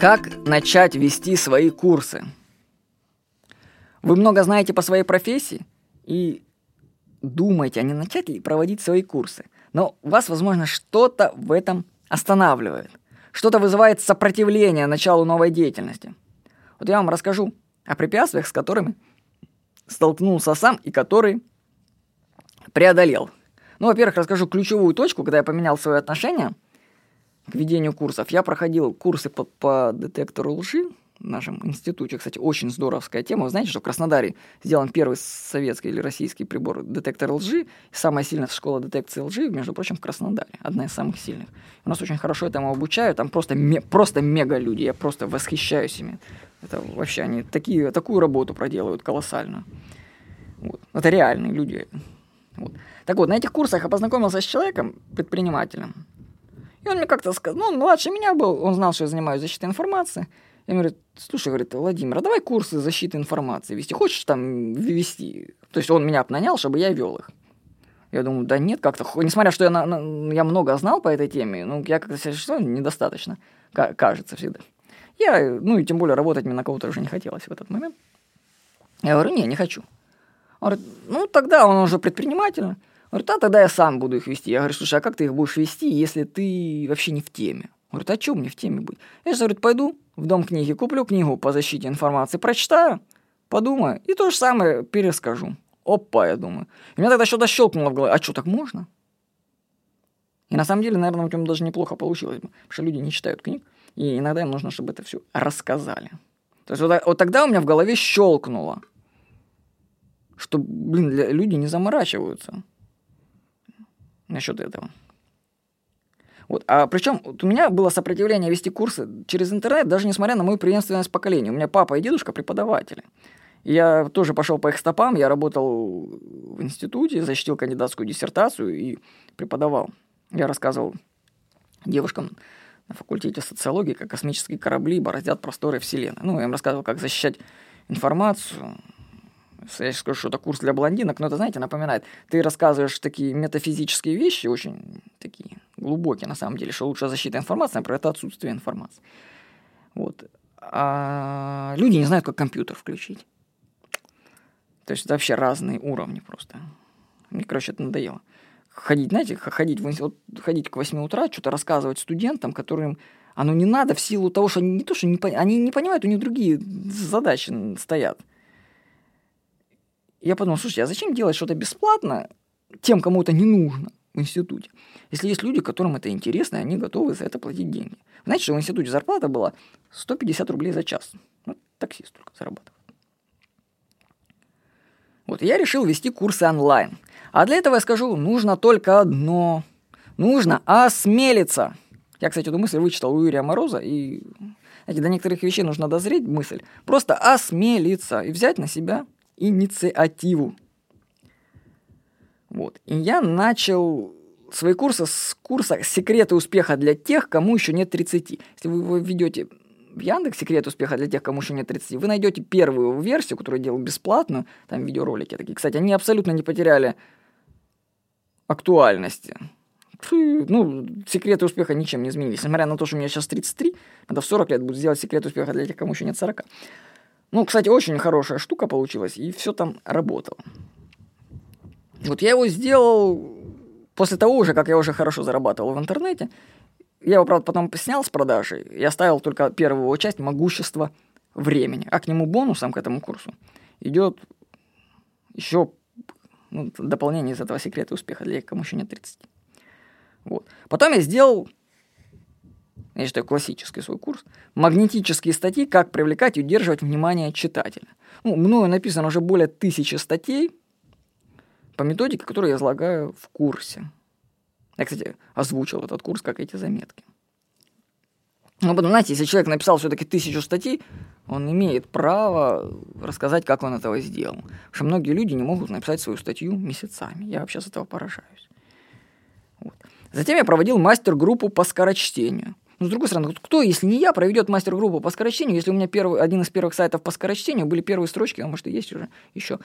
Как начать вести свои курсы? Вы много знаете по своей профессии и думаете, а не начать ли проводить свои курсы. Но вас, возможно, что-то в этом останавливает. Что-то вызывает сопротивление началу новой деятельности. Вот я вам расскажу о препятствиях, с которыми столкнулся сам и которые преодолел. Ну, во-первых, расскажу ключевую точку, когда я поменял свое отношение к ведению курсов. Я проходил курсы по, по детектору лжи в нашем институте. Кстати, очень здоровская тема. Вы знаете, что в Краснодаре сделан первый советский или российский прибор детектор лжи. Самая сильная школа детекции лжи, между прочим, в Краснодаре. Одна из самых сильных. У нас очень хорошо этому обучают. Там просто, просто мега люди. Я просто восхищаюсь ими. Это вообще они такие, такую работу проделывают колоссальную. Вот. Это реальные люди. Вот. Так вот, на этих курсах я познакомился с человеком, предпринимателем. И он мне как-то сказал, ну, он младше меня был, он знал, что я занимаюсь защитой информации. Я говорю, слушай, говорит, Владимир, а давай курсы защиты информации вести. Хочешь там вести? То есть он меня нанял, чтобы я вел их. Я думаю, да нет, как-то, несмотря что я, на, на, я много знал по этой теме, ну, я как-то себя недостаточно, кажется всегда. Я, ну, и тем более работать мне на кого-то уже не хотелось в этот момент. Я говорю, не, не хочу. Он говорит, ну, тогда он уже предприниматель. Говорит, а тогда я сам буду их вести. Я говорю, слушай, а как ты их будешь вести, если ты вообще не в теме? Говорит, а что мне в теме быть? Я же, говорит, пойду в дом книги, куплю книгу по защите информации, прочитаю, подумаю, и то же самое перескажу. Опа, я думаю. И меня тогда что-то щелкнуло в голове. А что, так можно? И на самом деле, наверное, у тебя даже неплохо получилось бы, потому что люди не читают книг, и иногда им нужно, чтобы это все рассказали. То есть вот, вот тогда у меня в голове щелкнуло, что, блин, люди не заморачиваются насчет этого. Вот. А причем вот у меня было сопротивление вести курсы через интернет, даже несмотря на мою преемственность поколения. У меня папа и дедушка преподаватели. Я тоже пошел по их стопам, я работал в институте, защитил кандидатскую диссертацию и преподавал. Я рассказывал девушкам на факультете социологии, как космические корабли бороздят просторы Вселенной. Ну, я им рассказывал, как защищать информацию, я сейчас скажу, что это курс для блондинок, но это, знаете, напоминает, ты рассказываешь такие метафизические вещи, очень такие глубокие на самом деле, что лучшая защита информации, например, это отсутствие информации. Вот. А люди не знают, как компьютер включить. То есть это вообще разные уровни просто. Мне, короче, это надоело. Ходить, знаете, ходить, вот, ходить к 8 утра, что-то рассказывать студентам, которым оно не надо в силу того, что они не то, что не, они не понимают, у них другие задачи стоят. Я подумал, слушайте, а зачем делать что-то бесплатно тем, кому это не нужно в институте? Если есть люди, которым это интересно, и они готовы за это платить деньги. Знаете, что в институте зарплата была 150 рублей за час. Ну, таксист только зарабатывает. Вот, я решил вести курсы онлайн. А для этого я скажу, нужно только одно. Нужно осмелиться. Я, кстати, эту мысль вычитал у Юрия Мороза, и знаете, до некоторых вещей нужно дозреть мысль. Просто осмелиться и взять на себя инициативу. Вот. И я начал свои курсы с курса «Секреты успеха для тех, кому еще нет 30». Если вы его введете в Яндекс «Секрет успеха для тех, кому еще нет 30», вы найдете первую версию, которую я делал бесплатно, там видеоролики такие. Кстати, они абсолютно не потеряли актуальности. Ну, секреты успеха ничем не изменились. Несмотря на то, что меня сейчас 33, надо в 40 лет будет сделать секрет успеха для тех, кому еще нет 40. Ну, кстати, очень хорошая штука получилась, и все там работало. Вот я его сделал после того уже, как я уже хорошо зарабатывал в интернете. Я его, правда, потом снял с продажи. Я оставил только первую часть «Могущество времени». А к нему бонусом, к этому курсу, идет еще ну, дополнение из этого секрета успеха для тех, кому еще нет 30. Вот. Потом я сделал я считаю, классический свой курс, магнетические статьи «Как привлекать и удерживать внимание читателя». Ну, мною написано уже более тысячи статей по методике, которую я излагаю в курсе. Я, кстати, озвучил этот курс, как эти заметки. Ну, потом, знаете, если человек написал все-таки тысячу статей, он имеет право рассказать, как он этого сделал. Потому что многие люди не могут написать свою статью месяцами. Я вообще с этого поражаюсь. Вот. Затем я проводил мастер-группу по скорочтению. Но с другой стороны, кто, если не я, проведет мастер-группу по скорочтению, если у меня первый, один из первых сайтов по скорочтению были первые строчки, а может и есть уже еще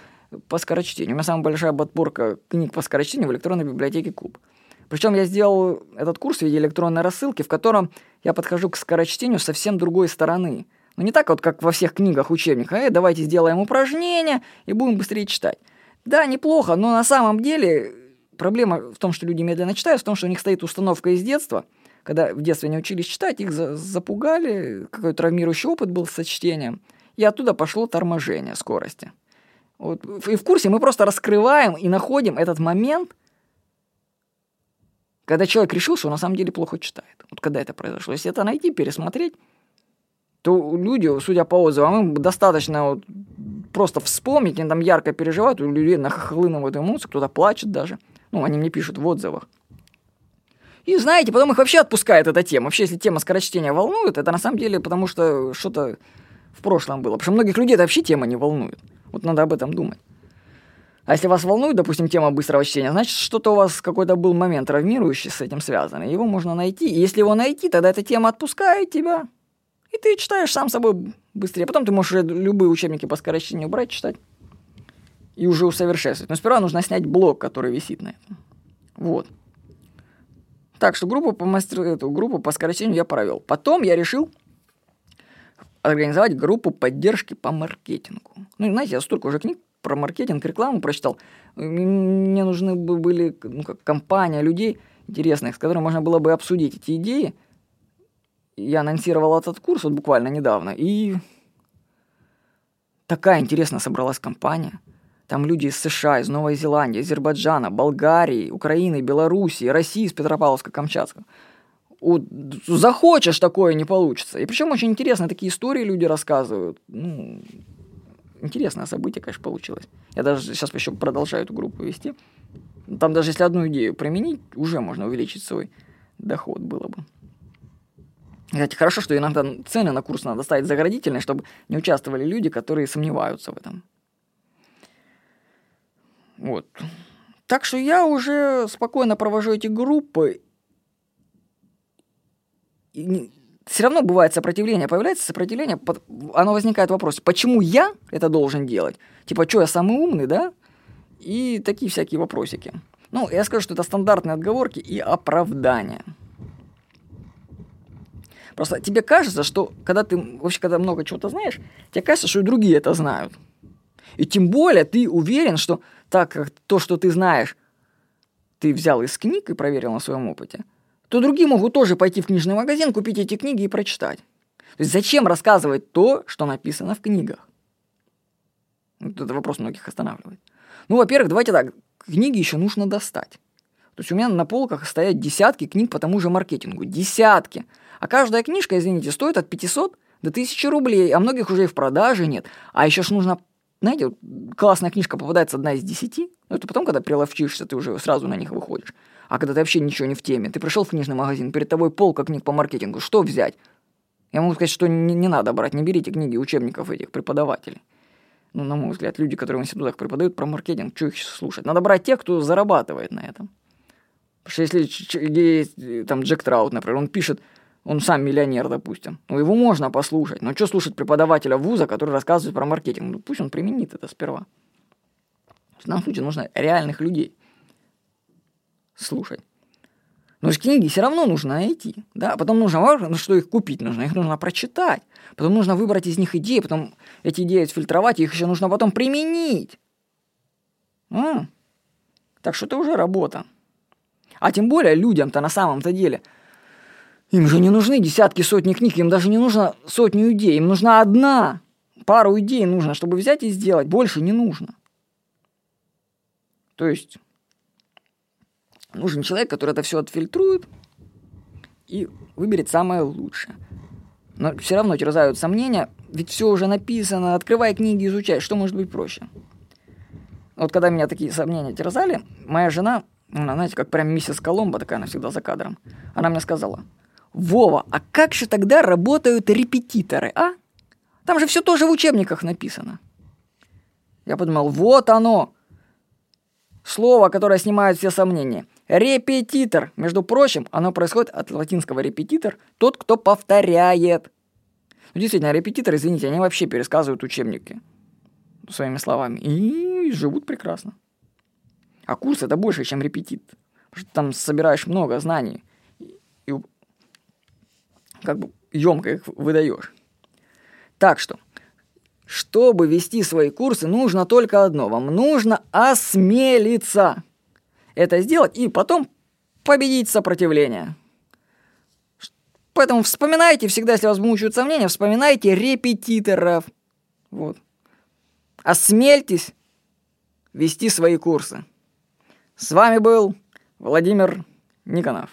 по скорочтению. У меня самая большая подборка книг по скорочтению в электронной библиотеке Куб. Причем я сделал этот курс в виде электронной рассылки, в котором я подхожу к скорочтению совсем другой стороны. Но не так вот, как во всех книгах учебниках. Э, давайте сделаем упражнения и будем быстрее читать. Да, неплохо, но на самом деле проблема в том, что люди медленно читают, в том, что у них стоит установка из детства. Когда в детстве не учились читать, их запугали, какой травмирующий опыт был со чтением. И оттуда пошло торможение скорости. Вот. И в курсе мы просто раскрываем и находим этот момент, когда человек решил, что он на самом деле плохо читает. Вот когда это произошло. Если это найти, пересмотреть, то люди, судя по отзывам, им достаточно вот просто вспомнить, они там ярко переживают, у людей нахлынывают эмоции, кто-то плачет даже. Ну, они мне пишут в отзывах. И знаете, потом их вообще отпускает эта тема. Вообще, если тема скорочтения волнует, это на самом деле потому, что что-то в прошлом было. Потому что многих людей это вообще тема не волнует. Вот надо об этом думать. А если вас волнует, допустим, тема быстрого чтения, значит, что-то у вас какой-то был момент травмирующий с этим связанный. Его можно найти. И если его найти, тогда эта тема отпускает тебя. И ты читаешь сам собой быстрее. Потом ты можешь любые учебники по скорочтению брать, читать. И уже усовершенствовать. Но сперва нужно снять блок, который висит на этом. Вот. Так что группу по мастеру, эту группу по скорочтению я провел. Потом я решил организовать группу поддержки по маркетингу. Ну, знаете, я столько уже книг про маркетинг, рекламу прочитал. Мне нужны были ну, как компания людей интересных, с которыми можно было бы обсудить эти идеи. Я анонсировал этот курс вот буквально недавно, и такая интересная собралась компания. Там люди из США, из Новой Зеландии, Азербайджана, Болгарии, Украины, Белоруссии, России, из Петропавловска-Камчатска вот, захочешь, такое не получится. И причем очень интересно, такие истории люди рассказывают. Ну, интересное событие, конечно, получилось. Я даже сейчас еще продолжаю эту группу вести. Там даже если одну идею применить, уже можно увеличить свой доход было бы. Кстати, хорошо, что иногда цены на курс надо ставить заградительные, чтобы не участвовали люди, которые сомневаются в этом. Вот. Так что я уже спокойно провожу эти группы, все равно бывает сопротивление, появляется сопротивление, оно возникает вопрос, почему я это должен делать? Типа, что я самый умный, да? И такие всякие вопросики. Ну, я скажу, что это стандартные отговорки и оправдания. Просто тебе кажется, что когда ты вообще когда много чего-то знаешь, тебе кажется, что и другие это знают. И тем более ты уверен, что так как то, что ты знаешь, ты взял из книг и проверил на своем опыте – то другие могут тоже пойти в книжный магазин, купить эти книги и прочитать. То есть зачем рассказывать то, что написано в книгах? Вот это вопрос многих останавливает. Ну, во-первых, давайте так, книги еще нужно достать. То есть у меня на полках стоят десятки книг по тому же маркетингу. Десятки. А каждая книжка, извините, стоит от 500 до 1000 рублей, а многих уже и в продаже нет. А еще ж нужно, знаете, классная книжка попадается одна из десяти, но это потом, когда приловчишься, ты уже сразу на них выходишь. А когда ты вообще ничего не в теме, ты пришел в книжный магазин, перед тобой полка книг по маркетингу, что взять? Я могу сказать, что не, не надо брать, не берите книги учебников этих преподавателей. Ну, на мой взгляд, люди, которые в институтах преподают про маркетинг, что их слушать? Надо брать тех, кто зарабатывает на этом. Потому что если есть там Джек Траут, например, он пишет, он сам миллионер, допустим. Ну, его можно послушать. Но что слушать преподавателя вуза, который рассказывает про маркетинг? Ну, пусть он применит это сперва. В данном случае нужно реальных людей слушать. Но же книги все равно нужно найти, да, потом нужно, ну, что их купить нужно, их нужно прочитать, потом нужно выбрать из них идеи, потом эти идеи отфильтровать, их еще нужно потом применить. М-м. Так что это уже работа. А тем более людям-то на самом-то деле, им же не нужны десятки, сотни книг, им даже не нужно сотню идей, им нужна одна, пару идей нужно, чтобы взять и сделать, больше не нужно. То есть Нужен человек, который это все отфильтрует и выберет самое лучшее. Но все равно терзают сомнения, ведь все уже написано, открывай книги, изучай, что может быть проще. Вот когда меня такие сомнения терзали, моя жена, она, знаете, как прям миссис Коломбо, такая она всегда за кадром, она мне сказала, Вова, а как же тогда работают репетиторы, а? Там же все тоже в учебниках написано. Я подумал, вот оно, слово, которое снимает все сомнения. Репетитор. Между прочим, оно происходит от латинского репетитор, тот, кто повторяет. Ну, действительно, репетиторы, извините, они вообще пересказывают учебники своими словами и живут прекрасно. А курс это больше, чем репетит. там собираешь много знаний как бы емко их выдаешь. Так что, чтобы вести свои курсы, нужно только одно. Вам нужно осмелиться это сделать и потом победить сопротивление. Поэтому вспоминайте всегда, если вас мучают сомнения, вспоминайте репетиторов. Вот. Осмельтесь вести свои курсы. С вами был Владимир Никонов.